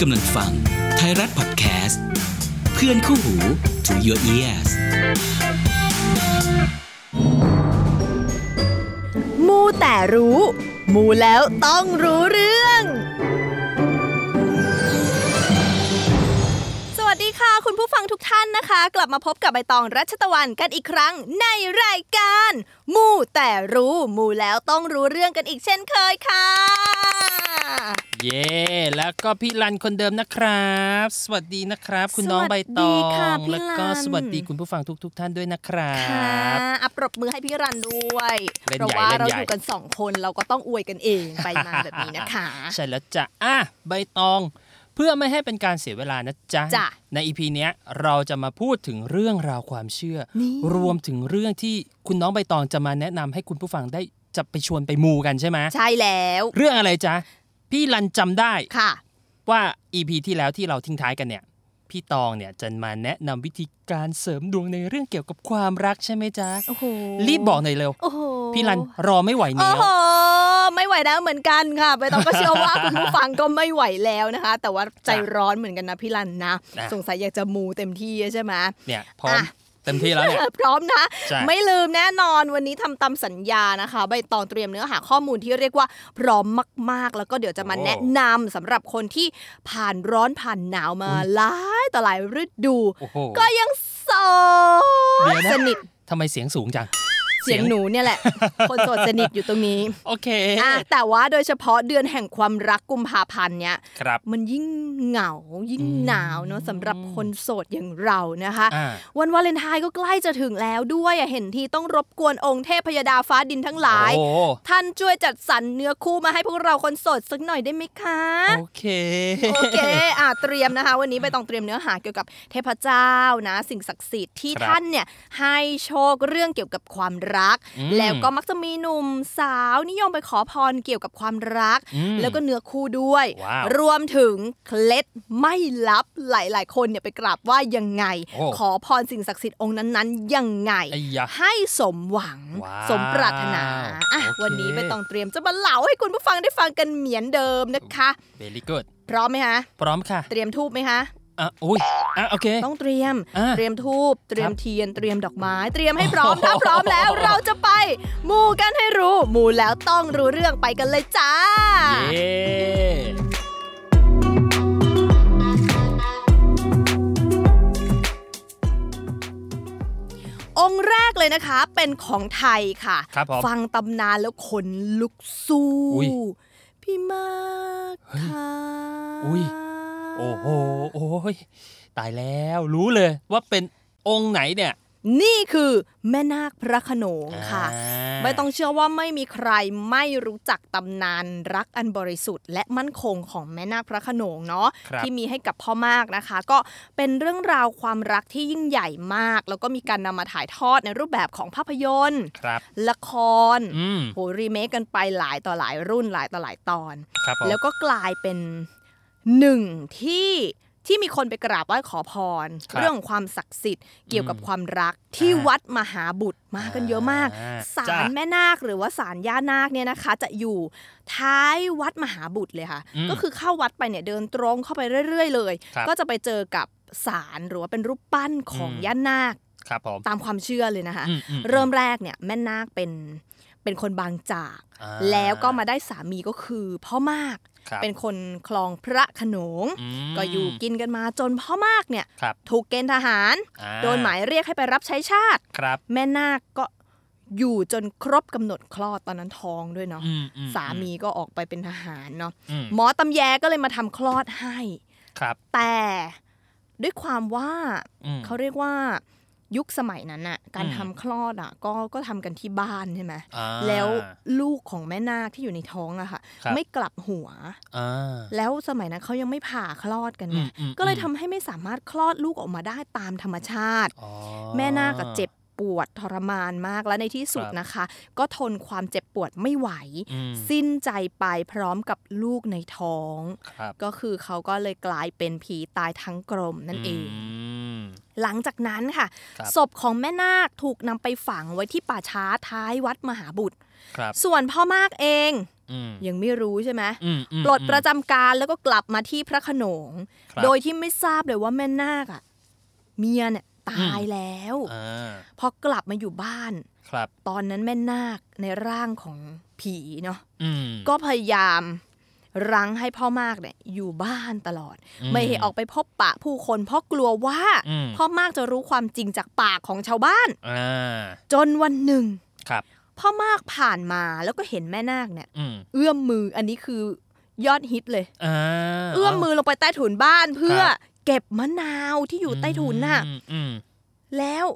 กำลังฟังไทยรัฐพอดแคสต์ เพื่อนคู่หู to your ears มูแต่รู้ มูแล้วต้องรู้เรื่อง ผู้ฟังทุกท่านนะคะ กลับมาพบกับใบตองรัชตะวันกันอีกครั้งในรายการ มูแต่รู้มูแล้วต้องรู้เรื่องกันอีกเช่นเคยค่ะ เย่แล้วก็พี่รันคนเดิมนะครับ สวัสดีนะครับ คุณน้องใบตอสวัสดีค่ะงพี่แล้วก็รันสวัสดีคุณผู้ฟังทุก ๆท่านด้วยนะครัค่ะบอัปรบมือให้พี่รันด้วยเล่นเพราะใหญ่ว่าเล่นเราใหญ่อยู่กันสองคนเราก็ต้องอวยกันเองไปมาแบบนี้นะคะ ใช่แล้วจ้ะอะใบตอง เพื่อไม่ให้เป็นการเสียเวลานะจ๊ะจ้ะในอีพีเนี้ยเราจะมาพูดถึงเรื่องราวความเชื่อนี่รวมถึงเรื่องที่คุณน้องใบตองจะมาแนะนำให้คุณผู้ฟังได้จะไปชวนไปมูกันใช่ไหมใช่แล้ว เรื่องอะไรจ๊ะ พี่รันจำได้ค่ะ ว่า EP ที่แล้วที่เราทิ้งท้ายกันเนี่ยพี่ตองเนี่ยจะมาแนะนำวิธีการเสริมดวงในเรื่องเกี่ยวกับความรักใช่ไหมจ๊ะ โอ้โห รีบบอกหน่อยเร็ว โอ้โห พี่รันรอไม่ไหวโอ้แล้วโหไม่ไหว แล้วเหมือนกันค่ะใบตองก็เชื่อว่าคุณผู้ฟังก็ไม่ไหวแล้วนะคะ แต่ว่าใจร้อนเหมือนกันนะพี่รันนะนะสงสัยอยากจะมูเต็มที่ใช่ไหมเนี่ยพร้อมอะเต็มที่แล้วเนี่ยพร้อมนะใช่ไม่ลืมแน่นอนวันนี้ทำตามสัญญานะคะ ใบตองเตรียมเนื้อหาข้อมูลที่เรียกว่าพร้อมมาก ๆ แล้วก็เดี๋ยวจะมาแนะนำสำหรับคนที่ผ่านร้อนผ่านหนาวมาหลายต่อหลายฤดูโอ้โหก็ยังโสเดี๋ดยวนะสนิททำไมเสียงสูงจัง เสียงหนูเนี่ยแหละ คนโสดสนิทอยู่ตรงนี้ โอเคอะแต่ว่าโดยเฉพาะเดือนแห่งความรักกุมภาพันธ์เนี่ยครับมันยิ่งเหงายิ่งอืมหนาวเนาะสำหรับคนโสดอย่างเรานะคะอ่าวันวาเลนไทน์ก็ใกล้จะถึงแล้วด้วยอะเห็นทีต้องรบกวนองค์เทพพยดาฟ้าดินทั้งหลายโอ้ท่านช่วยจัดสรรเนื้อคู่มาให้พวกเราคนโสดสักหน่อยได้ไหมคะ โอเค โอเคอะเตรียมนะคะ วันนี้ไปต้องเตรียมเนื้อหาเกี่ยวกับเทพเจ้านะ สิ่งศักดิ์สิทธิ์ที่ครับท่านเนี่ยให้โชคเรื่องเกี่ยวกับความรักอืมแล้วก็มักจะมีหนุ่มสาวนิยมไปขอพรเกี่ยวกับความรักอืมแล้วก็เนื้อคู่ด้วยว้าวรวมถึงเคล็ดไม่ลับหลาย ๆ คนเนี่ยไปกราบว่ายังไงโอ้ขอพรสิ่งศักดิ์สิทธิ์องค์นั้นๆยังไงไอ้ยะให้สมหวังว้าวสมปรารถนาอะโอเควันนี้ไปต้องเตรียมจะมาเล่าให้คุณผู้ฟังได้ฟังกันเหมือนเดิมนะคะเบลี่กูดพร้อมไหมคะ พร้อมค่ะ เตรียมทูบไหมคะ อะอุ้ยอะโอเค ต้องเตรียมอ่าเตรียมทูบเตรียมครับเทียน เตรียมดอกไม้ เตรียมให้พร้อม ถ้าพร้อมแล้วเราจะไป มูกันให้รู้ มูแล้วต้องรู้เรื่องไปกันเลยจ้า เย้องค์แรกเลยนะคะเป็นของไทยค่ะครับผมฟังตำนานแล้วขนลุกสู้อุ๊ยพี่มากเฮ้ยค่ะอุ๊ย โอ้โหโอ้ยตายแล้วรู้เลยว่าเป็นองค์ไหนเนี่ย นี่คือแม่นาคพระโขนงค่ะอ่าไม่ต้องเชื่อว่าไม่มีใครไม่รู้จักตำนานรักอันบริสุทธิ์ และมั่นคงของแม่นาคพระโขนงเนาะครับที่มีให้กับพ่อมากนะคะ ก็เป็นเรื่องราวความรักที่ยิ่งใหญ่มาก แล้วก็มีการนำมาถ่ายทอดในรูปแบบของภาพยนตร์ครับละครอืมโหรีเมคกันไปหลายต่อหลายรุ่นหลายต่อหลายตอนครับผมแล้วก็กลายเป็น หนึ่งที่ที่มีคนไปกราบไหว้ขอพรครับเรื่องของความศักดิ์สิทธิ์เกี่ยวกับอืมความรักที่อ่าวัดมหาบุตรมากันเยอะมากอ่าศาจ้ะลแม่นาคหรือว่าศาลย่านาคเนี่ยนะคะ จะอยู่ท้ายวัดมหาบุตรเลยค่ะอืมก็คือเข้าวัดไปเนี่ยเดินตรงเข้าไปเรื่อย ๆ เลยครับก็จะไปเจอกับศาลหรือว่าเป็นรูปปั้นของอืมย่านาคครับผมตามความเชื่อเลยนะคะอืมอืเริ่มแรกเนี่ยแม่นาคเป็นเป็นคนบางจากอ่าแล้วก็มาได้สามีก็คือพ่อมากครับ เป็นคนคลองพระโขนงมก็อยู่กินกันมาจนพ่อมากเนี่ยครับถูกเกณฑ์ทหารอ่โดนหมายเรียกให้ไปรับใช้ชาติครับแม่นาคก็อยู่จนครบกำหนดคลอดตอนนั้นท้องด้วยเนาะอืมอืสามีก็ออกไปเป็นทหารเนาะอืมหมอตำแยก็เลยมาทำคลอดให้ครับ แต่ด้วยความว่าอืมเขาเรียกว่า ยุคสมัยนั้นอะการอืมทำคลอดอะก็ก็ทำกันที่บ้านใช่ไหมอ่าแล้วลูกของแม่นาคที่อยู่ในท้องอะค่ะครับไม่กลับหัวอ่าแล้วสมัยนั้นเขายังไม่ผ่าคลอดกันไงอืมอืมก็เลยอืมทำให้ไม่สามารถคลอดลูกออกมาได้ตามธรรมชาติอ๋อแม่นาคก็เจ็บปวดทรมานมากและในที่สุดครับนะคะ ก็ทนความเจ็บปวดไม่ไหวอืมสิ้นใจไปพร้อมกับลูกในท้องครับก็คือเขาก็เลยกลายเป็นผีตายทั้งกลมนั่นเองม หลังจากนั้นค่ะครับศพของแม่นาคถูกนำไปฝังไว้ที่ป่าช้าท้ายวัดมหาบุตรครับส่วนพ่อมากเองอืมยังไม่รู้ใช่ไหมอืมอืมปลดประจำการแล้วก็กลับมาที่พระโขนงครับโดยที่ไม่ทราบเลยว่าแม่นาคอะเมียเนี่ยตายแล้วอ่าพอกลับมาอยู่บ้านครับ ตอนนั้นแม่นาคในร่างของผีเนาะอืมก็พยายาม รั้งให้พ่อมากเนี่ยอยู่บ้านตลอดอืมไม่ให้ออกไปพบปะผู้คน เพราะกลัวว่าอืมพ่อมากจะรู้ความจริงจากปากของชาวบ้านอ่าจนวันหนึ่งครับ พ่อมากผ่านมาแล้วก็เห็นแม่นาคเนี่ยอืมเอื้อมมืออันนี้คือยอดฮิตเลยอ่าเอื้อมมือลงไปใต้ถุนบ้านเพื่อครับเก็บมะนาวที่อยู่ใต้ถุนน่ะอืมอืมแล้ว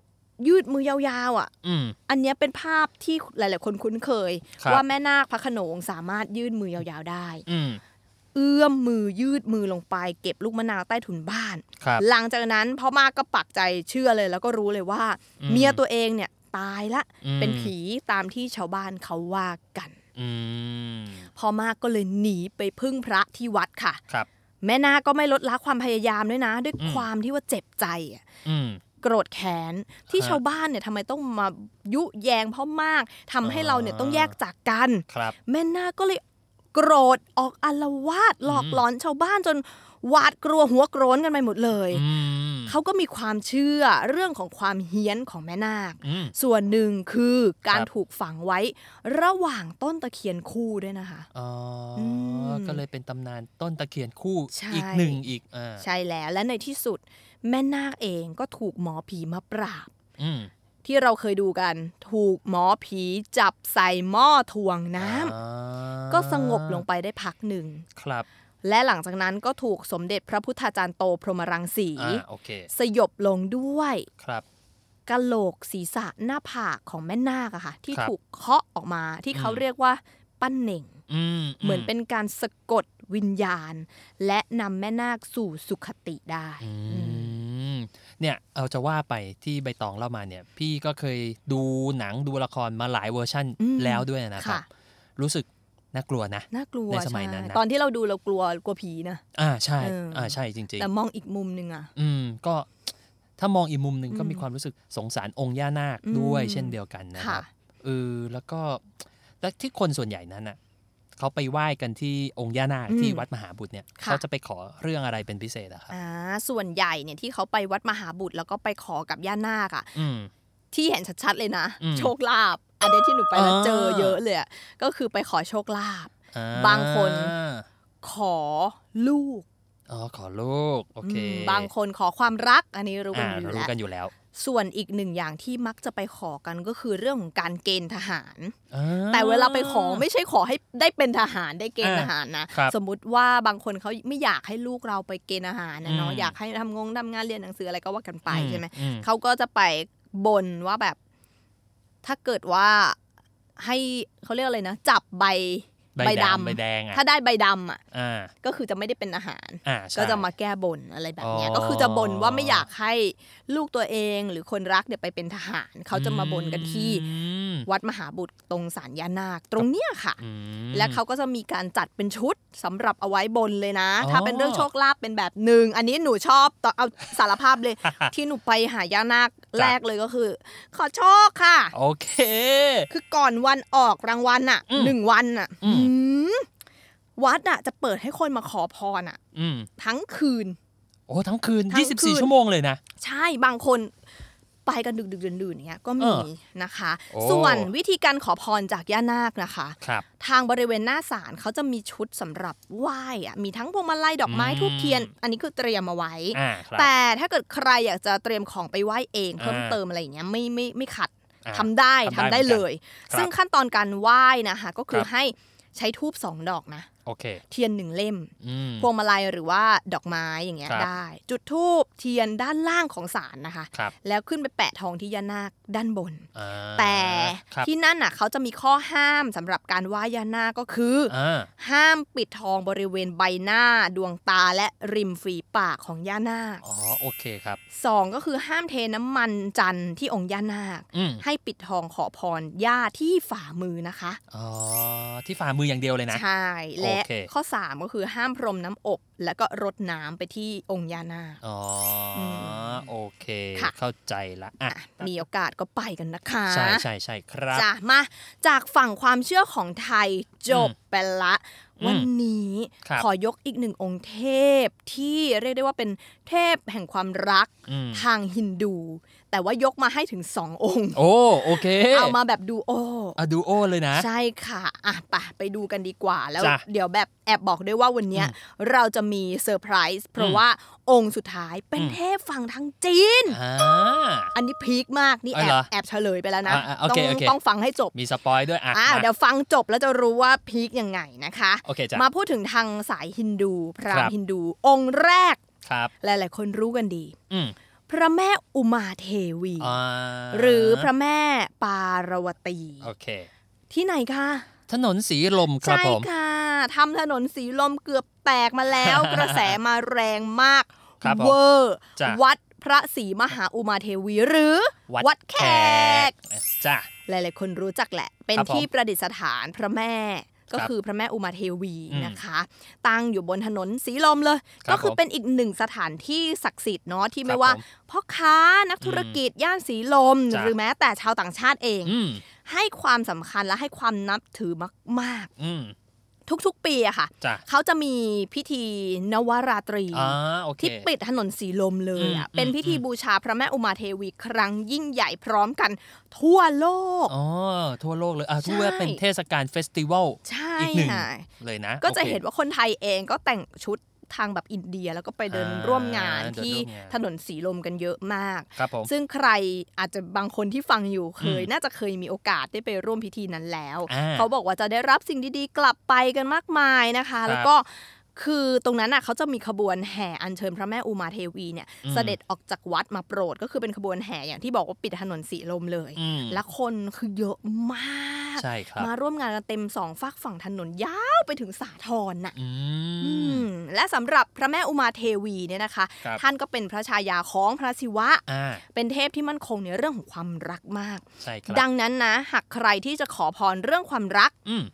ยืดมือยาวๆอะอืมอันเนี้ยเป็นภาพที่หลาย ๆ คนคุ้นเคยครับว่าแม่นาคพระโขนงสามารถยืดมือยาวๆได้อืมเอื้อมมือยืดมือลงไป เก็บลูกมะนาวใต้ถุนบ้านครับหลังจากนั้นพ่อมากก็ปักใจเชื่อเลย แล้วก็รู้เลยว่าอืมเมียตัวเองเนี่ยตายละอืมเป็นผีตามที่ชาวบ้านเขาว่ากันอืมพ่อมากก็เลยหนีไปพึ่งพระที่วัดค่ะครับแม่นาคก็ไม่ลดละความพยายามด้วยนะ ด้วยอืมความที่ว่าเจ็บใจอะอืม โกรธแค้นที่ฮะชาวบ้านเนี่ยทำไมต้องมายุแยงพ่อมากทำให้เราเนี่ยอ่าต้องแยกจากกันครับแม่นาคก็เลยโกรธออกอาละวาดหลอกอืมหลอนชาวบ้านจนหวาดกลัวหัวโกรนกันไปหมดเลยอืมเขาก็มีความเชื่อเรื่องของความเฮี้ยนของแม่นาคอืมส่วนหนึ่งคือการครับถูกฝังไว้ระหว่างต้นตะเคียนคู่ด้วยนะคะอ๋ออมก็เลยเป็นตำนานต้นตะเคียนคู่ใช่อีกหนึ่งอีกอ่าใช่แล้วและในที่สุด แม่นาคเองก็ถูกหมอผีมาปราบอืมที่เราเคยดูกัน ถูกหมอผีจับใส่หม้อถ่วงน้ำอ่าก็สงบลงไปได้พักหนึ่งครับและหลังจากนั้นก็ถูกสมเด็จพระพุทธาจารย์โตพรหมรังสีอ่าโอเคสยบลงด้วยครับกะโหลกศีรษะหน้าผากของแม่นาคอะค่ะที่ครับถูกเคาะออกมาที่เขาอืมเรียกว่าปั้นเหน่งอืมเหมือนเป็นการสะกด วิญญาณ และนำแม่นาคสู่สุขติได้อือืมมเนี่ยเอาจะว่าไปที่ใบตองเล่ามาเนี่ย พี่ก็เคยดูหนังดูละครมาหลายเวอร์ชั่นอืมแล้วด้วยนะครับค่ะรู้สึกน่ากลัวนะน่ากลัวในสมัยนั้นใช่นะตอนที่เราดูเรากลัวกลัวผีนะอ่าใช่เอออ่อ่าใช่จริงแต่มองอีกมุมหนึ่งอะๆอืมก็ถ้ามองอีกมุมหนึ่งก็อืมมีความรู้สึกสงสารองค์ย่านาคอืมด้วยเช่นเดียวกันนะคค่ะรับเออแล้วก็และที่คนส่วนใหญ่นั้นน่ะ เขาไปไหว้กันที่องค์ย่านาคอืมที่วัดมหาบุตรเนี่ยค่ะเขาจะไปขอเรื่องอะไรเป็นพิเศษอะครับอ่าส่วนใหญ่เนี่ยที่เขาไปวัดมหาบุตรแล้วก็ไปขอกับย่านาคอะอืมที่เห็นชัดๆเลยนะอืมโชคลาภอันเนี้ยที่หนูไปแล้วอ่าเจอเยอะเลยอะก็คือไปขอโชคลาภอ่บางคนขอลูกอ๋อขอลูกโอเคอืมบางคนขอความรักอันนี้รู้กันอ่าอยู่รู้แล้วกันอยู่แล้ว ส่วนอีกหนึ่งอย่างที่มักจะไปขอกันก็คือเรื่องของการเกณฑ์ทหารอ่าแต่เวลาไปขอไม่ใช่ขอให้ได้เป็นทหารได้เกณฑ์อ่าทหารนะครับสมมุติว่าบางคนเขาไม่อยากให้ลูกเราไปเกณฑ์ทหารนะเนาะอืมอยากให้ทำงงทำงานเรียนหนังสืออะไรก็ว่ากันไปอืใช่ไหมอืเขาก็จะไปบนว่าแบบ ถ้าเกิดว่าให้เขาเรียกอะไรนะ จับใบใบใบดำดำใบแดงอะถ้าได้ใบดำอะอ่าก็คือจะไม่ได้เป็นอาหารอ่าใช่ก็จะมาแก้บนอะไรแบบเนี้ยอ๋อก็คือจะบนว่าไม่อยากให้ ลูกตัวเองหรือคนรักเนี่ยไปเป็นทหาร เขาจะมาบนกันที่อืมวัดมหาบุตรตรงศาลย่านาคตรงเนี้ยค่ะอืมและเขาก็จะมีการจัดเป็นชุดสำหรับเอาไว้บนเลยนะอ๋อถ้าเป็นเรื่องโชคลาภเป็นแบบหนึ่งอันนี้หนูชอบต่อเอาสารภาพเลย ที่หนูไปหาย่านาคแรกเลยก็คือ ขอโชคค่ะ โอเค คือก่อนวันออกรางวัลน่ะอืมหนึ่งวันน่ะอืมหืมวัดอะจะเปิดให้คนมาขอพรอะอืมทั้งคืน โอ้ทั้งคืนทั้งคืน 24 ชั่วโมงเลยนะ ใช่บางคนไปกันดึกดึกๆดื่นๆอย่างเงี้ยก็มีเออนะคะโอ้ส่วนวิธีการขอพรจากย่านาคนะคะครับทางบริเวณหน้าศาลเขาจะมีชุดสำหรับไหว้อะมีทั้งพวงมาลัยดอกไม้อืมทูบเทียน อันนี้คือเตรียมเอาไว้อ่าครับแต่ถ้าเกิดใครอยากจะเตรียมของไปไหว้เองเพิ่มอ่าเติมอะไรอย่างเงี้ยไม่ไม่ไม่ขัดอ่าทำได้ทำทำได้ได้เหมือนกันเลยครับซึ่งขั้นตอนการไหว้นะคะก็คือครับให้ใช้ทูบสองดอกนะ โอเค เทียนหนึ่งเล่มอืมพวงมาลัยหรือว่าดอกไม้อย่างเงี้ยครับได้ จุดทูบเทียนด้านล่างของศาลนะคะครับแล้วขึ้นไปแปะทองที่ย่านาคด้านบนอ่าแต่ครับที่นั่นน่ะเขาจะมีข้อห้ามสำหรับการไหว้ย่านาคก็คืออ่าห้ามปิดทองบริเวณใบหน้าดวงตาและริมฝีปากของย่านาคอ๋อโอเคครับสองก็คือห้ามเทน้ำมันจันทร์ที่องค์ย่านาคอืมให้ปิดทองขอพรย่าที่ฝ่ามือนะคะอ๋อที่ฝ่ามืออย่างเดียวเลยนะใช่แล้และโอเคข้อ 3 ก็คือห้ามพรมน้ำอบ แล้วก็รดน้ำไปที่องค์ยานาคอ๋ออมโอเคค่ะเข้าใจละอะอะมีโอกาสก็ไปกันนะคะ ใช่ใช่ใช่ครับจ้ะมาจากฝั่งความเชื่อของไทยจบไปละอืมวันนี้ครับขอยกอีกหนึ่งองค์เทพที่เรียกได้ว่าเป็นเทพแห่งความรักอืมทางฮินดู แต่ว่ายกมาให้ถึงสององค์ โอ้โอเค เอามาแบบดูโออะดูโอเลยนะ ใช่ค่ะอะไปไปดูกันดีกว่า แล้วจ้ะเดี๋ยวแบบแอบบอกด้วยว่าวันเนี้ยเราจะมีเซอร์ไพรส์เพราะอืมว่าองค์สุดท้ายเป็นอืมเทพฝั่งทางจีนอ่าอันนี้พีคมากนี่อ๋แออบเหรอแอบเฉลยไปแล้วนะอะอะโอเคต้องโอเคต้องฟังให้จบ มีspoil ด้วยอะอ่ามาเดี๋ยวฟังจบแล้วจะรู้ว่าพีคยังไงนะคะโอเคจ้ะมาพูดถึงทางสายฮินดู ครับ พราหมณ์ฮินดู องค์แรกครับหลายๆ คนรู้กันดีอืม พระแม่อุมาเทวีอ่าหรือพระแม่ปารวตีโอเค ที่ไหนคะถนนสีลมครับใช่ผมค่ะทำถนนสีลมเกือบแตกมาแล้ว กระแสมาแรงมากครับผมเวอร์จ้ะวัดพระศรีมหาอุมาเทวีหรือ วัดแขกจ้ะหลายๆคนรู้จักแหละ เป็นครับผมที่ประดิษฐานพระแม่ ก็ครับคือพระแม่อุมาเทวีอืมนะคะ ตั้งอยู่บนถนนสีลมเลยครับก็คือผมเป็นอีกหนึ่งสถานที่ศักดิ์สิทธิ์เนาะที่ครัไม่บว่าผมพ่อค้านักธุรกิจย่านสีลมจ้ะหรือแม้แต่ชาวต่างชาติเองอืมให้ความสำคัญและให้ความนับถือมากอืมๆ ทุกๆ ปีอะค่ะจ้ะเขาจะมีพิธีนวราตรีอ่าโอเคที่ปิดถนนสีลมเลยอะอืมเป็นพิธีอืมบูชาพระแม่อุมาเทวีครั้งยิ่งใหญ่พร้อมกันทั่วโลกอ๋อทั่วโลกเลยอะใช่ทั่วเป็นเทศกาลเฟสติวัลใช่อีกหนึ่งค่ะเลยนะ ก็จะโอคเห็นว่าคนไทยเองก็แต่งชุด ทางแบบอินเดีย แล้วก็ไปเดินอ่าร่วมงานเดินที่ร่วมงานถนนสีลมกันเยอะมากครับผมซึ่งใครอาจจะบางคนที่ฟังอยู่เคยอืมน่าจะเคยมีโอกาสได้ไปร่วมพิธีนั้นแล้วอ่าเขาบอกว่าจะได้รับสิ่งดีๆ กลับไปกันมากมายนะคะครับแล้วก็ คือตรงนั้นน่ะเขาจะมีขบวนแห่อัญเชิญพระแม่อุมาเทวีเนี่ยอืมเสด็จออกจากวัดมาโปรด ก็คือเป็นขบวนแห่อย่างที่บอกว่าปิดถนนสีลมเลยอืมและคนคือเยอะมากใช่ครับมาร่วมงานกันเต็มสองฝากฝั่งถนนยาวไปถึงสาทรน่ะอือืมมและสำหรับพระแม่อุมาเทวีเนี่ยนะคะครับท่านก็เป็นพระชายาของพระศิวะอ่าเป็นเทพที่มั่นคงในเรื่องของความรักมากใช่ครับดังนั้นนะหากใครที่จะขอพรเรื่องความรักอืม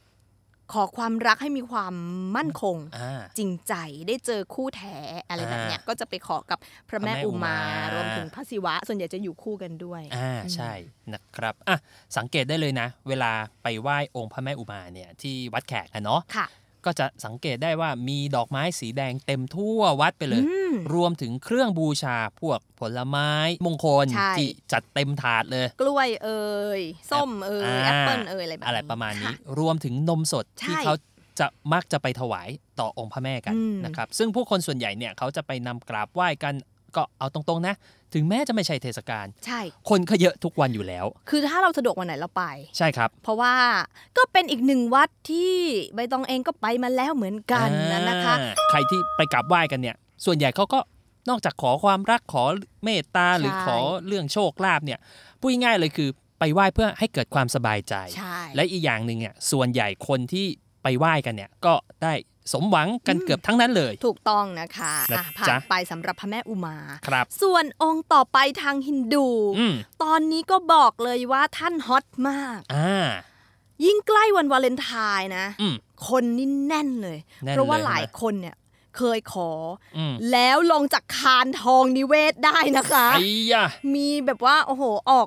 ขอความรักให้มีความมั่นคงอ่าจริงใจได้เจอคู่แท้อะไรแบบเนี้ยอ่าก็จะไปขอกับพระแม่พระแม่อุมาอุมารวมถึงพระศิวะ ส่วนใหญ่จะอยู่คู่กันด้วยอ่าใช่นะครับอะสังเกตได้เลยนะ เวลาไปไหว้องค์พระแม่อุมาเนี่ยที่วัดแขกอะเนาะค่ะ ก็จะสังเกตได้ว่ามีดอกไม้สีแดงเต็มทั่ววัดไปเลยอืมรวมถึงเครื่องบูชาพวกผลไม้มงคลใช่ที่จัดเต็มถาดเลย กล้วยเอ่ยส้มเอ่ยอ่าแอปเปิลเอ่ยอะไรแบบนี้อะไรประมาณนี้ค่รวมถึงนมสดใช่ที่เขาจะมักจะไปถวายต่อองค์พระแม่กันอืมนะครับ ซึ่งผู้คนส่วนใหญ่เนี่ยเขาจะไปนำกราบไหว้กัน ก็เอาตรงๆนะ ถึงแม้จะไม่ใช่เทศกาลใช่ คนก็เยอะทุกวันอยู่แล้ว คือถ้าเราสะดวกวันไหนเราไป ใช่ครับ เพราะว่าก็เป็นอีกหนึ่งวัดที่ใบตองเองก็ไปมาแล้วเหมือนกันนะนะคะอ่าใครที่ไปกราบไหว้กันเนี่ย ส่วนใหญ่เขาก็นอกจากขอความรักขอเมตตาหรือใช่ขอเรื่องโชคลาภเนี่ยพูดง่ายๆเลยคือไปไหว้เพื่อให้เกิดความสบายใจใช่และอีกอย่างหนึ่งเนี่ยส่วนใหญ่คนที่ไปไหว้กันเนี่ยก็ได้ สมหวังกันอืมเกือบทั้งนั้นเลย ถูกต้องนะคะนะอะผ่าจ๊ะนไปสำหรับพระแม่อุมาครับ ส่วนองค์ต่อไปทางฮินดูอืมตอนนี้ก็บอกเลยว่าท่านฮอตมากอ่ายิ่งใกล้วันวาเลนไทน์นะอืมคนนี่แน่นเลยแน่นเพราะว่าเลยหลายใช่ไหมคนเนี่ยเคยขออืมแล้วลงจากคานทองนิเวศได้นะคะไอ้ยะมีแบบว่าโอ้โหออก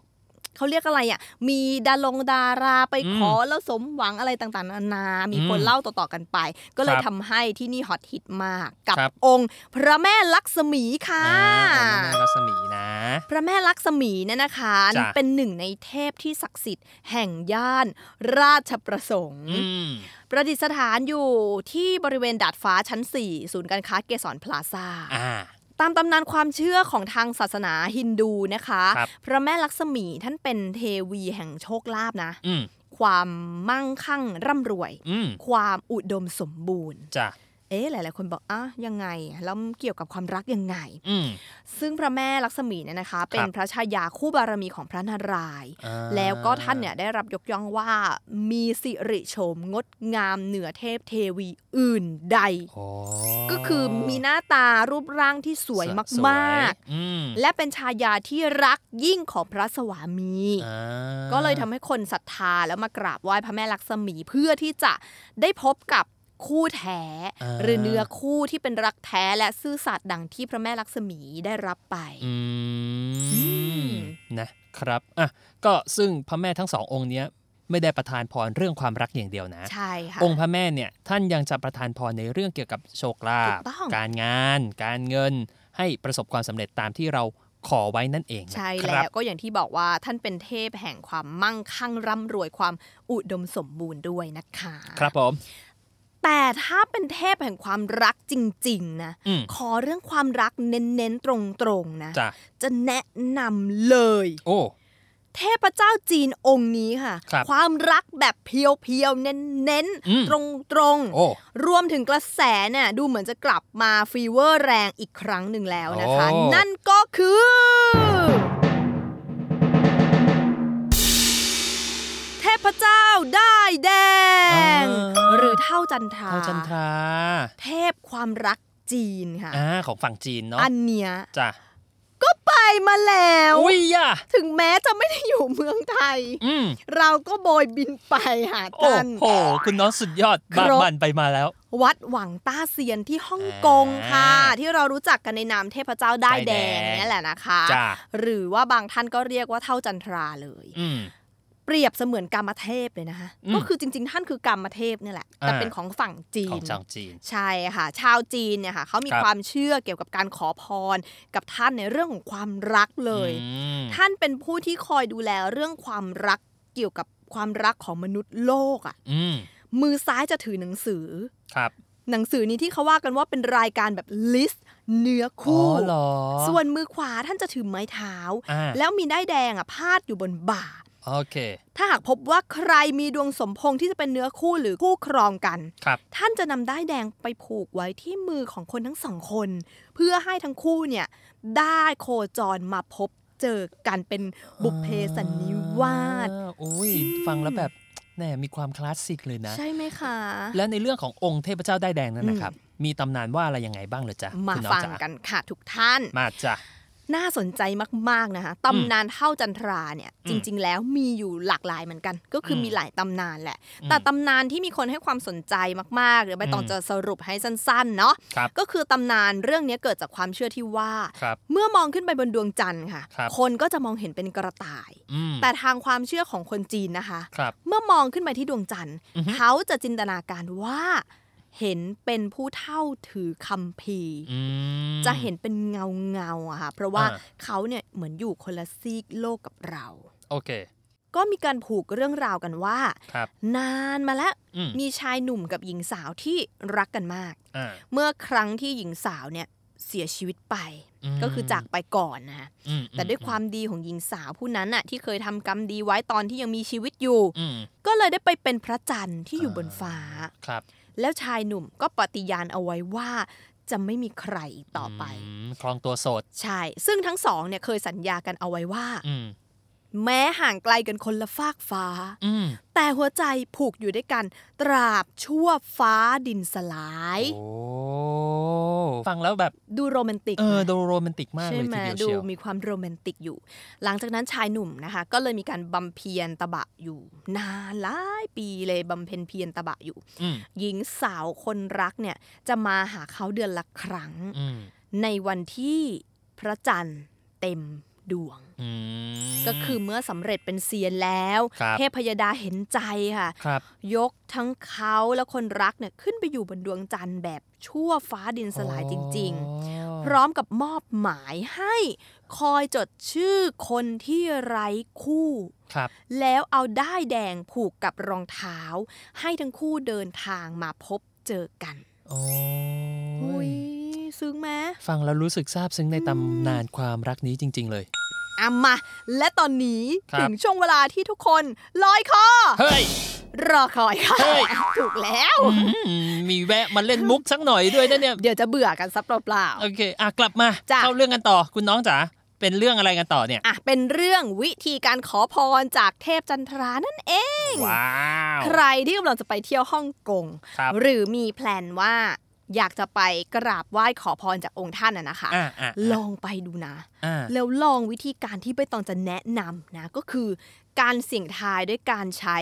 เขาเรียกอะไรอะ มีดาลงดาราไปอืมขอแล้วสมหวังอะไรต่างๆนานา มีคนอืมเล่าต่อๆกันไป ก็เลยครับทำให้ที่นี่ฮอตฮิตมากกับครับองค์ พระแม่ลักษมีค่ะอ่าองค์พระแม่รัศมีนะ พระแม่ลักษมีเนี่ยนะคะจ้ะเป็นหนึ่งในเทพที่ศักดิ์สิทธิ์แห่งย่านราชประสงค์อืมประดิษฐานอยู่ที่บริเวณดาดฟ้าชั้น 4 ศูนย์การค้าเกษรพลาซ่าอ่า ตามตำนานความเชื่อของทางศาสนาฮินดูนะคะครับพระแม่ลักษมีท่านเป็นเทวีแห่งโชคลาภนะอืมความมั่งคั่งร่ำรวยอืมความอุดมสมบูรณ์จ้ะ เอ๊ะหลาย ๆ คนบอกอะยังไงแล้วเกี่ยวกับความรักยังไงอืมซึ่งพระแม่ลักษมีเนี่ยนะคะ เป็นพระชายาคู่บารมีของพระนารายณ์อ่าแล้วก็ท่านเนี่ยได้รับยกย่องว่ามีสิริโฉมงดงามเหนือเทพเทวีอื่นใดโอ้ก็คือมีหน้าตารูปร่างที่สวยมากๆอืมๆและเป็นชายาที่รักยิ่งของพระสวามีอ่าก็เลยทำให้คนศรัทธาแล้วมากราบไหว้พระแม่ลักษมีเพื่อที่จะได้พบกับ คู่แท้อ่าหรือเนื้อคู่ที่เป็นรักแท้และซื่อสัตย์ดังที่พระแม่ลักษมีได้รับไปอืมมนะครับอะก็ซึ่งพระแม่ทั้งสององค์เนี้ยไม่ได้ประทานพรเรื่องความรักอย่างเดียวนะใช่ค่ะองค์พระแม่เนี่ยท่านยังจะประทานพรในเรื่องเกี่ยวกับโชคลาถูภกต้องการงาน การเงิน ให้ประสบความสำเร็จตามที่เราขอไว้นั่นเองนะใช่คแล้รับวก็อย่างที่บอกว่าท่านเป็นเทพแห่งความมั่งคั่งร่ำรวยความอุดมสมบูรณ์ด้วยนะคะ ครับผม แต่ถ้าเป็นเทพแห่งความรักจริงๆนะอืมขอเรื่องความรักเน้นๆตรงๆนะจ้ะจะแนะนำเลย โอ้ เทพเจ้าจีนองค์นี้ค่ะครับความรักแบบเพียวๆ เน้นอืมๆตรงโอ้ๆรวมถึงกระแสเนี่ยดูเหมือนจะกลับมา fever แรงอีกครั้งหนึ่งแล้วนะคะโอ้นั่นก็คือเทพเจ้าด้ายแดงหรือเฒ่าจันทราเฒ่าจันทราเทพความรักจีนค่ะอ่าของฝั่งจีนเนาะอันเนี้ยจ้ะก็ไปมาแล้วอุ้ยย่ะถึงแม้จะไม่ได้อยู่เมืองไทยอืมเราก็โบยบินไปหาโอ้ท่านโห คุณน้องสุดยอดครบบ้านบันไปมาแล้ว วัดหวังต้าเซียนที่ฮ่องกงค่ะอ่าที่เรารู้จักกันในนามเทพเจ้าได้ายแดงด้ายแดงเนี่ยแหละนะคะจ้ะหรือว่าบางท่านก็เรียกว่าเท่าจันทราเลยอืม เปรียบเสมือนกรรมเทพเลยนะคะอืมก็คือจริง ๆ ท่านคือกรรมเทพเนี่ยแหละแต่อ่าเป็นของฝั่งจีขอนงชาวจีน ใช่ค่ะ ชาวจีนเนี่ยค่ะเขามีครับความเชื่อเกี่ยวกับการขอพรกับท่านในเรื่องของความรักเลยอืมท่านเป็นผู้ที่คอยดูแลเรื่องความรักเกี่ยวกับความรักของมนุษย์โลกอะ่ะอืมมือซ้ายจะถือหนังสือครับหนังสือนี้ที่เขาว่ากันว่าเป็นรายการแบบลิสต์เนื้ออ๋อคู่เหรอส่วนมือขวาท่านจะถือไม้เท้าอ่าแล้วมีได้ายแดงอะพาดอยู่บนบ่า โอเค ถ้าหากพบว่าใครมีดวงสมพงษ์ที่จะเป็นเนื้อคู่หรือคู่ครองกัน ครับ ท่านจะนำได้ายแดงไปผูกไว้ที่มือของคนทั้งสองคน เพื่อให้ทั้งคู่เนี่ยได้โคจรมาพบเจอกันเป็นบุพเพสันนิวาสอ่โอ้ยฟังแล้วแบบแหน่มีความคลาสสิกเลยนะ ใช่ไหมคะ แล้วในเรื่องขององค์เทพเจ้าได้ายแดงนั้นนะครับ มีตำนานว่าอะไรยังไงบ้างเลยจ๊ะมาคุณน้อฟังจ๋กันค่ะทุกท่าน มาจ้ะ น่าสนใจมากๆนะคะตำนานเท่าจันทราเนี่ยอืจมริง ๆ แล้วมีอยู่หลากหลายเหมือนกัน ก็คืออมมีหลายตำนานแหละอืมแต่ตำนานที่มีคนให้ความสนใจมากๆเดี๋ยวใบตองอืมจะสรุปให้สั้นๆเนาะครับก็คือตำนานเรื่องนี้เกิดจากความเชื่อที่ว่าครับเมื่อมองขึ้นไปบนดวงจันทร์ค่ะครับคนก็จะมองเห็นเป็นกระต่ายอืมแต่ทางความเชื่อของคนจีนนะคะครับเมื่อมองขึ้นไปที่ดวงจันทร์อือฮึเขาจะจินตนาการว่า เห็นเป็นผู้เท่าถือคัมภีร์อืมจะเห็นเป็นเงาเงาๆอะค่ะเพราะว่าอ่าเขาเนี่ยเหมือนอยู่คนละซีกโลกกับเรา โอเค ก็มีการผูกเรื่องราวกันว่าครับนานมาแล้วอืมมีชายหนุ่มกับหญิงสาวที่รักกันมากอ่าเมื่อครั้งที่หญิงสาวเนี่ยเสียชีวิตไปมก็คือจากไปก่อนนะคะอืมแต่ด้วยความดีของหญิงสาวผู้นั้นน่ะที่เคยทำกรรมดีไว้ตอนที่ยังมีชีวิตอยู่อืมก็เลยได้ไปเป็นพระจันทร์ที่อยู่บนฟ้าครับ แล้วชายหนุ่มก็ปฏิญาณเอาไว้ว่าจะไม่มีใครอีกต่อไปมคลองตัวโสด ใช่ ซึ่งทั้งสองเนี่ยเคยสัญญากันเอาไว้ว่าอืม แม้ห่างไกลกันคนละฟากฟ้าอืมแต่หัวใจผูกอยู่ด้วยกัน ตราบชั่วฟ้าดินสลายโอ้ฟังแล้วแบบดูโรแมนติก เออนะดูโรแมนติกมากใช่เลยไหมทีเดียวดูเชียวมีความโรแมนติกอยู่ หลังจากนั้นชายหนุ่มนะคะ ก็เลยมีการบำเพ็ญตบะอยู่ นานหลายปีเลยบำเพ็ญเพียรตบะอยู่อืมหญิงสาวคนรักเนี่ยจะมาหาเขาเดือนละครั้งอืมในวันที่พระจันทร์เต็ม ดวงอืมก็คือเมื่อสำเร็จเป็นเซียนแล้วครับเทพยดาเห็นใจค่ะครับยกทั้งเขาและคนรักเนี่ยขึ้นไปอยู่บนดวงจันทร์แบบชั่วฟ้าดินสลายจริง ๆ พร้อมกับมอบหมายให้คอยจดชื่อคนที่ไร้คู่ครับแล้วเอาด้ายแดงผูกกับรองเท้า ให้ทั้งคู่เดินทางมาพบเจอกัน โอ้อุ้ยย ซึ้งไหมฟังแล้วรู้สึกซาบซึ้งในตำนานความรักนี้จริง ๆ เลยอะมา และตอนนี้ครับถึงช่วงเวลาที่ทุกคนลอยคอเฮ้ยรอคอยค่ะเฮ้ยถูกแล้วอืมมีแวะมาเล่นมุกสักหน่อยด้วยนะเนี่ย เดี๋ยวจะเบื่อกันซับเปล่าโอเคอะกลับมาจ้ะเข้าเรื่องกันต่อคุณน้องจ๋าเป็นเรื่องอะไรกันต่อเนี่ยๆอะเป็นเรื่องวิธีการขอพรจากเทพจันทรานั่นเองว้าวใครที่กำลังจะไปเที่ยวฮ่องกงครับหรือมีแพลนว่า อยากจะไปกราบไหว้ขอพรจากองค์ท่านอะนะคะอะอะลองไปดูนะอะแล้วลองวิธีการที่ใบตองจะแนะนำนะก็คือ การเสี่ยงทายด้วยการใช้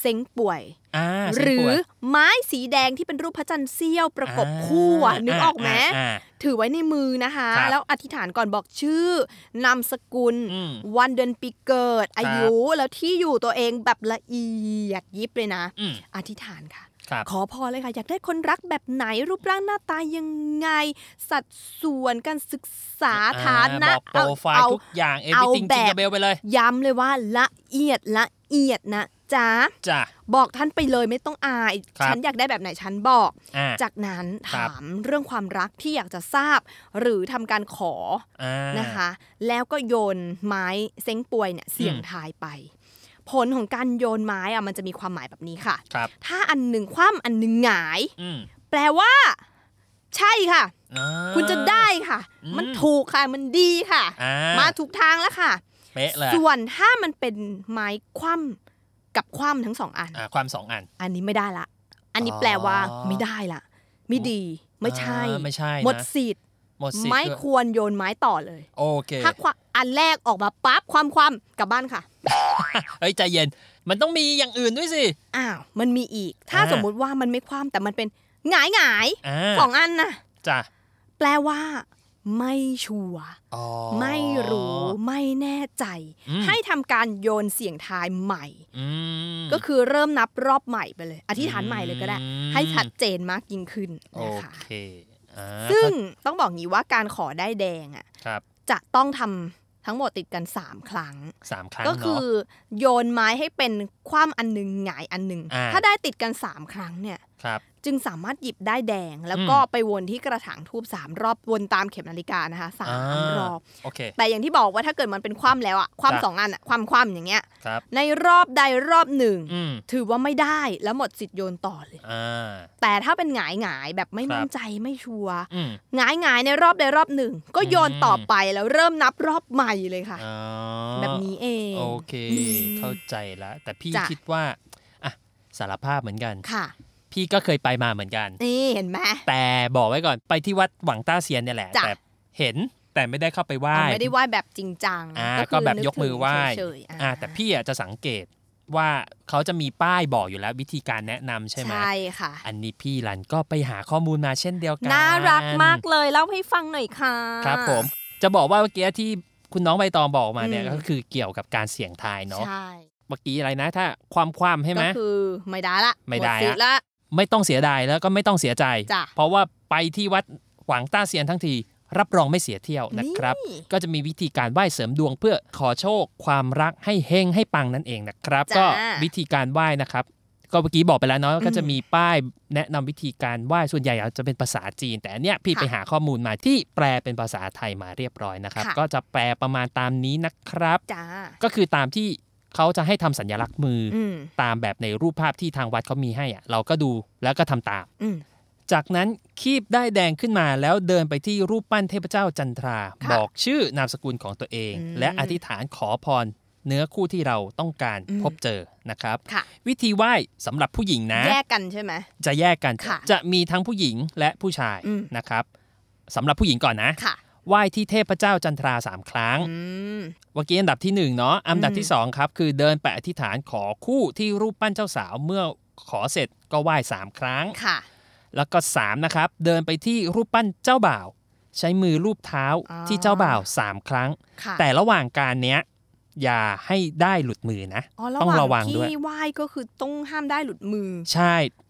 เซ็งป่วยอ่าหเส้นรืป่อวยไม้สีแดงที่เป็นรูปพระจันทร์เสี้ยวประกบคู่อะนึกออกไหมาอ่าถือไว้ในมือนะคะครับแล้วอธิษฐานก่อนบอกชื่อนามสกุลอืมวันเดือนปีเกิด อาครับยุแล้วที่อยู่ตัวเองแบบละเอียดยิบเลยนะอืมอธิษฐานค่ะครับ ขอพรเลยค่ะ อยากได้คนรักแบบไหนรูปร่างหน้าตายังไง สัดส่วนการศึกษาฐานะบอกโปรไฟล์เอาทุกอย่างเอเอาวิติงแบจิงบกับเบลไปเลย ย้ำเลยว่าละเอียดละเอียดนะจ๊ะจ้ะบอกท่านไปเลยไม่ต้องอายครับฉันอยากได้แบบไหนฉันบอกอ่าจากนั้นครับถามเรื่องความรักที่อยากจะทราบ หรือทำการขออ่านะคะ แล้วก็โยนไม้เซ้งป่วยเนี่ยเสี่ยงอืมทายไป ผลของการโยนไม้อะมันจะมีความหมายแบบนี้ค่ะครับถ้าอันหนึ่งคว่ำอันหนึ่งหงาย อืมแปลว่า ใช่ค่ะ อ่า คุณจะได้ค่ะ อืม มันถูกค่ะ มันดีค่ะ อ่ามาถูกทางแล้วค่ะ เป๊ะเลยส่วนถ้ามันเป็นไม้คว่ำกับคว่ำทั้งสองอัน อ่าความสองอัน อันนี้ไม่ได้ละ อันนี้อ๋อ แปลว่าไม่ได้ละ ไม่ดี ไม่ใช่ อ่าไม่ใช่นะหมดสิทธิ์ หมดสิทธิ์ไม่ด้วย ควรโยนไม้ต่อเลย โอเค ถ้าควอันแรกออกมาปั๊บความความกลับบ้านค่ะ เฮ้ยใจเย็น มันต้องมีอย่างอื่นด้วยสิ อ้าวมันมีอีก ถ้าอ่า สมมุติว่ามันไม่คว่ำแต่มันเป็นหงายหงายอ่าสองอันนะจ้ะแปลว่า ไม่ชัวร์อ๋อ ไม่รู้ไม่แน่ใจ อืม ให้ทำการโยนเสียงทายใหม่ อืม ก็คือเริ่มนับรอบใหม่ไปเลย อธิษฐานใหม่เลยก็ได้ อืม ให้ชัดเจนมากยิ่งขึ้นโอนะคะเคอ่า ซึ่งต้องบอกงี้ว่าการขอได้แดงอะครับจะต้องทำทั้งหมดติดกัน 3 ครั้งสามครั้ง ก็คืเนาะอโยนไม้ให้เป็นคว่ำอันหนึ่งหงายอันหนึ่งอ่าถ้าได้ติดกัน 3 ครั้งเนี่ยครับ จึงสามารถหยิบได้แดงแล้วก็ไปวนที่กระถางทูบสามรอบวนตามเข็มนาฬิกานะคะสามอ่ารอบโอเคแต่อย่างที่บอกว่าถ้าเกิดมันเป็นคว่ำแล้วอะคว่ำจ้ะสองอันอะคว่ำคว่ำอย่างเงี้ยครับในรอบใดรอบหนึ่งอืมถือว่าไม่ได้แล้วหมดสิทธิ์โยนต่อเลยอ่าแต่ถ้าเป็นหงายหงายๆแบบไม่ครับมั่นใจไม่ชัวร์อืมหงายหงายๆในรอบใดรอบหนึ่ง ก็โยนอืมต่อไปแล้วเริ่มนับรอบใหม่เลยค่ะอ๋อแบบนี้เองโอเคอืมเข้าใจแล้วแต่พี่จ้ะคิดว่าอะสารภาพเหมือนกันค่ะ พี่ก็เคยไปมาเหมือนกัน นี่เห็นไหมแต่บอกไว้ก่อนไปที่วัดหวังต้าเซียนเนี่ยแหละจ้ะแต่เห็นแต่ไม่ได้เข้าไปไหว้อ๋อไม่ได้ไหว้แบบจริงจังอ่าคือก็แบบนึยกมือไหว้ถึงเฉยๆอ่าแต่พี่อะจะสังเกตว่าเขาจะมีป้ายบอกอยู่แล้ววิธีการแนะนำใช่ไหมใช่ค่ะ อันนี้พี่รันก็ไปหาข้อมูลมาเช่นเดียวกัน น่ารักมากเลยเล่าให้ฟังหน่อยค่ะ ครับผม จะบอกว่าเมื่อกี้ที่คุณน้องใบตองบอกมาเนี่ยอืมก็คือเกี่ยวกับการเสี่ยงทายเนาะใช่เมื่อกี้อะไรนะถ้าความความใช่ไหมก็คือไม่ได้ละไม่ได้หสิทธิ์ละละ ไม่ต้องเสียดายแล้วก็ไม่ต้องเสียใจจ้ะเพราะว่าไปที่วัดหวังต้าเซียนทั้งที รับรองไม่เสียเที่ยวนะครับนี่ก็จะมีวิธีการไหว้เสริมดวงเพื่อขอโชค ความรักให้เฮงให้ปังนั่นเองนะครับจ้าก็วิธีการไหว้นะครับก็เมื่อกี้บอกไปแล้วเนาะอืมก็จะมีป้ายแนะนำวิธีการไหว้ส่วนใหญ่อาจจะเป็นภาษาจีน แต่อันเนี้ยพี่ค่ะไปหาข้อมูลมาที่แปลเป็นภาษาไทยมาเรียบร้อยนะครับค่ะก็จะแปลประมาณตามนี้นะครับจ้าก็คือตามที่ เขาจะให้ทำสัญลักษณ์มือออืมตามแบบในรูปภาพที่ทางวัดเขามีให้อะเราก็ดูแล้วก็ทำตามอืมจากนั้นคีบได้ายแดงขึ้นมาแล้วเดินไปที่รูปปั้นเทพเจ้าจันทราค่ะบอกชื่อนามสกุลของตัวเองอืมและอธิษฐานขอพรเนื้อคู่ที่เราต้องการอืมพบเจอนะครับค่ะวิธีไหว้สำหรับผู้หญิงนะ แยกกันใช่ไหมจะแยกกันค่ะจะมีทั้งผู้หญิงและผู้ชายอืมนะครับสำหรับผู้หญิงก่อนนะค่ะ ไหว้ที่เทพเจ้าจันทราสามครั้งอืมเมื่อกี้อันดับที่หนึ่งเนาะอันดับอืมที่สองครับคือเดินไปอธิษฐานขอคู่ที่รูปปั้นเจ้าสาวเมื่อขอเสร็จก็ไหว้สามครั้งค่ะ แล้วก็3นะครับ เดินไปที่รูปปั้นเจ้าบ่าว ใช้มือรูปเท้าอ๋อที่เจ้าบ่าว3ครั้งค่ะแต่ระหว่างการเนี้ยอย่าให้ได้หลุดมือนะอ๋อต้องระระหวัว่างงด้วยที่ไหว้ก็คือต้องห้ามได้หลุดมือ ใช่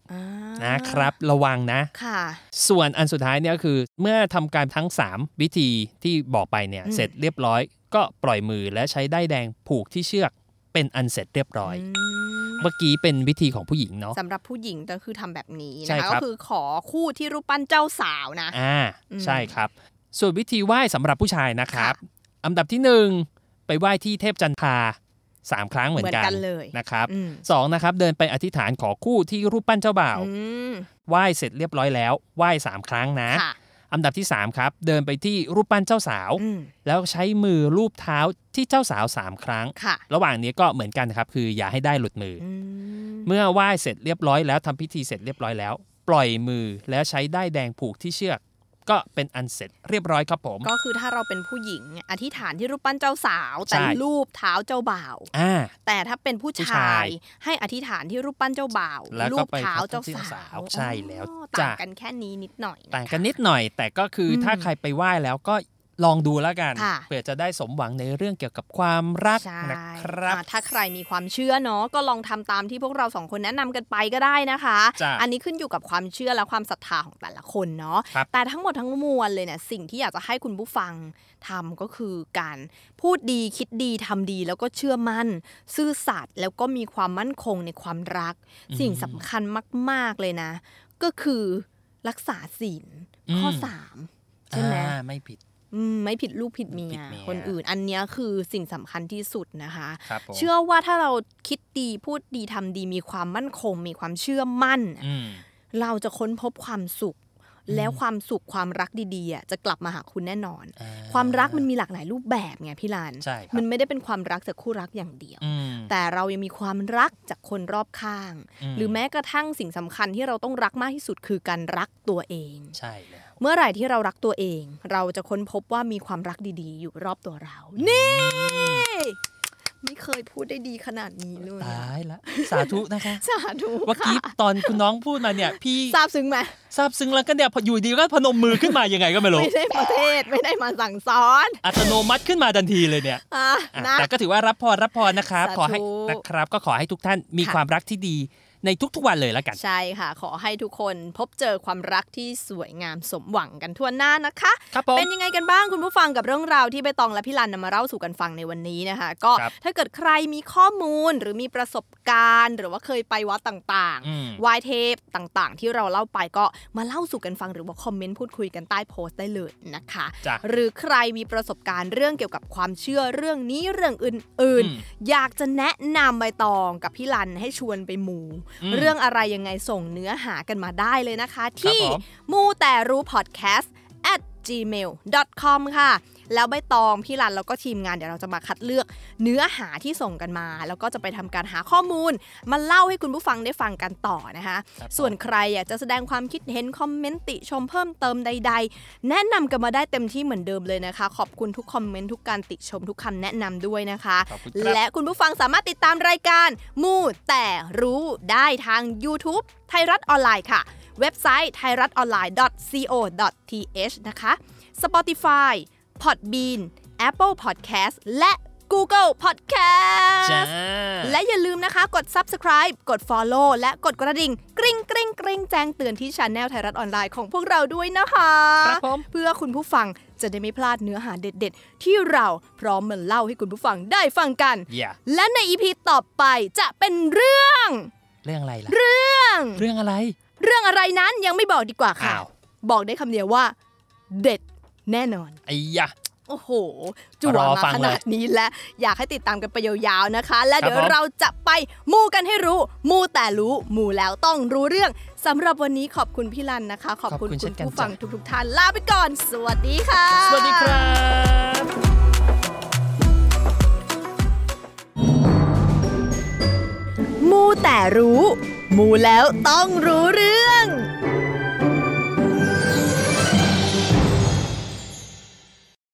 อ่า นะครับระวังนะค่ะส่วนอันสุดท้ายเนี่ยก็คือเมื่อทำการทั้ง 3 วิธีที่บอกไปเนี่ยอืมเสร็จเรียบร้อย ก็ปล่อยมือและใช้ได้ายแดงผูกที่เชือกเป็นอันเสร็จเรียบร้อยมเมื่อกี้เป็นวิธีของผู้หญิงเนาะสำหรับผู้หญิงก็คือทำแบบนี้ใช่นะคะครัก็บคือขอคู่ที่รูปปั้นเจ้าสาวนะอ่าอืมใช่ครับ ส่วนวิธีไหว้สำหรับผู้ชายนะครับค่ะอันดับที่หนึ่งไปไหว้ที่เทพจันทรา สามครั้งเหมือนกันเหมือนกันเลยนะครับอืมสองนะครับเดินไปอธิษฐานขอคู่ที่รูปปั้นเจ้าบ่าวอืมไหว้เสร็จเรียบร้อยแล้วไหว้สามครั้งนะค่ะอันดับที่สามครับ เดินไปที่รูปปั้นเจ้าสาวอืมแล้วใช้มือรูปเท้าที่เจ้าสาวสามครั้งค่ะระหว่างนี้ก็เหมือนกันครับ คืออย่าให้ได้หลุดมือออืมเมื่อไหว้เสร็จเรียบร้อยแล้วทำพิธีเสร็จเรียบร้อยแล้ว ปล่อยมือแล้วใช้ได้ายแดงผูกที่เชือก ก็เป็นอันเสร็จเรียบร้อยครับผม ก็คือถ้าเราเป็นผู้หญิงอธิษฐานที่รูปปั้นเจ้าสาว แต่ใช่รูปเท้าเจ้าบ่าวอ่าแต่ถ้าเป็นผู้ผู้ชาชายยให้อธิษฐานที่รูปปั้นเจ้าบ่าวแล้วก็รูปไปเท้าเจ้าที่เจ้าสาสาววใช่แล้วอ๋อจ้ะต่างกันแค่นี้นิดหน่อยะคะต่างกันนิดหน่อย แต่ก็คืออมถ้าใครไปไหว้แล้วก็ ลองดูแล้วกันค่ะเผื่อจะได้สมหวังในเรื่องเกี่ยวกับความรักใช่นะครับอ่าถ้าใครมีความเชื่อเนาะก็ลองทำตามที่พวกเราสองคนแนะนำกันไปก็ได้นะคะจ้ะอันนี้ขึ้นอยู่กับความเชื่อและความศรัทธาของแต่ละคนเนาะครับแต่ทั้งหมดทั้งมวลเลยเนี่ยสิ่งที่อยากจะให้คุณผู้ฟังทำก็คือการพูดดีคิดดีทำดีแล้วก็เชื่อมั่น ซื่อสัตย์แล้วก็มีความมั่นคงในความรัก สิ่งสำคัญมาก ๆเลยนะ ก็คือรักษาศีลข้ออมสามใช่ไหมอ่าไม่ผิดอืม ไม่ผิดลูกผิดเมีผิยดเมียคนอื่น อันเนี้ยคือสิ่งสำคัญที่สุดนะคะครับผมเชื่อว่าถ้าเราคิดดีพูดดีทำดีมีความมั่นคง มีความเชื่อมั่นอืมเราจะค้นพบความสุข แล้วความสุขความรักดีๆอะจะกลับมาหาคุณแน่นอนอ่ความรักมันมีหลากหลายรูปแบบไงพี่ลานใช่ครับมันไม่ได้เป็นความรักจากคู่รักอย่างเดียวอืมแต่เรายังมีความรักจากคนรอบข้างอืมหรือแม้กระทั่งสิ่งสำคัญที่เราต้องรักมากที่สุดคือการรักตัวเองใช่แล้วเมื่อไหร่ที่เรารักตัวเอง เราจะค้นพบว่ามีความรักดีๆ อยู่รอบตัวเรา นี่ ไม่เคยพูดได้ดีขนาดนี้เลยตายละสาธุนะคะ สาธุเมื่อกี้ค่ะตอนคุณน้องพูดมาเนี่ย พี่ทราบซึ้งไหมซาบซึ้งแล้วก็เนี่ยพออยู่ดีก็พนมมือขึ้นมายังไงก็ไม่รู้ ไม่ได้ประเทศไม่ได้มาสั่งสอน อัตโนมัติขึ้นมาทันทีเลยเนี่ยอะอะนะแต่ก็ถือว่ารับพรรับพรนะครับสาธุขอให้นะครับ ก็ขอให้ทุกท่านมีค่ะความรักที่ดี ในทุกๆวันเลยแล้วกัน ใช่ค่ะ ขอให้ทุกคนพบเจอความรักที่สวยงามสมหวังกันทั่วหน้านะคะครับผมเป็นยังไงกันบ้างคุณผู้ฟังกับเรื่องราวที่ใบตองและพี่ลันนำมาเล่าสู่กันฟังในวันนี้นะคะ ก็ครับถ้าเกิดใครมีข้อมูลหรือมีประสบการณ์ หรือว่าเคยไปวัดต่างอืมๆไหวายเทพต่างๆ ที่เราเล่าไปก็มาเล่าสู่กันฟังหรือว่าคอมเมนต์พูดคุยกันใต้โพสต์ได้เลยนะคะจ้ะหรือใครมีประสบการณ์เรื่องเกี่ยวกับความเชื่อเรื่องนี้เรื่องอื่นอืมๆอยากจะแนะนำใบตองกับพี่ลันให้ชวนไปมูอืมเรื่องอะไรยังไงส่งเนื้อหากันมาได้เลยนะคะ ที่ผมมูแต่รู้ podcast at gmail.com ค่ะ แล้วใบตองพี่รันแล้วก็ทีมงานเดี๋ยวเราจะมาคัดเลือกเนื้อหาที่ส่งกันมา แล้วก็จะไปทำการหาข้อมูล มาเล่าให้คุณผู้ฟังได้ฟังกันต่อนะคะครับผมส่วนใครอยากจะแสดงความคิดเห็นคอมเมนต์ติชมเพิ่มเติมใด ๆ แนะนำกันมาได้เต็มที่เหมือนเดิมเลยนะคะ ขอบคุณทุกคอมเมนต์ทุกการติชมทุกคำแนะนำด้วยนะคะขอบคุณครับและคุณผู้ฟังสามารถติดตามรายการมูแต่รู้ได้ทาง YouTube ไทยรัฐออนไลน์ค่ะ เว็บไซต์ thai r a t o n l i n e co th นะคะ Spotify Podbean Apple Podcast และ Google Podcast จ้าและอย่าลืมนะคะ กด subscribe กด follow และกดกระดิ่ง กริ๊งกริ๊งกริ๊งแจ้งเตือนที่ช anel ไทยรัฐออนไลน์ของพวกเราด้วยนะคะครับผมเพื่อคุณผู้ฟังจะได้ไม่พลาดเนื้อหาเด็ดๆ ที่เราพร้อมมาเล่าให้คุณผู้ฟังได้ฟังกันอย่าและใน EP ต่อไปจะเป็นเรื่อง เรื่องอะไรล่ะ เรื่อง เรื่องอะไร เรื่องอะไรนั้นยังไม่บอกดีกว่าค่ะ อ้าว บอกได้คำเดียวว่า เด็ด แน่นอนไอ้ยะโอ้โหจั่วรอมาฟังขเลยนาดนี้และอยากให้ติดตามกันไปยาวๆนะคะ และครับเดี๋ยวผมเราจะไปมูกันให้รู้ มูแต่รู้มูแล้วต้องรู้เรื่องสำหรับวันนี้ขอบคุณพี่ลันนะคะ ขอบคุณคุณผู้ฟังทุกๆท่านลาไปก่อน สวัสดีค่ะ สวัสดีครับมูแต่รู้ มูแล้วต้องรู้เรื่อง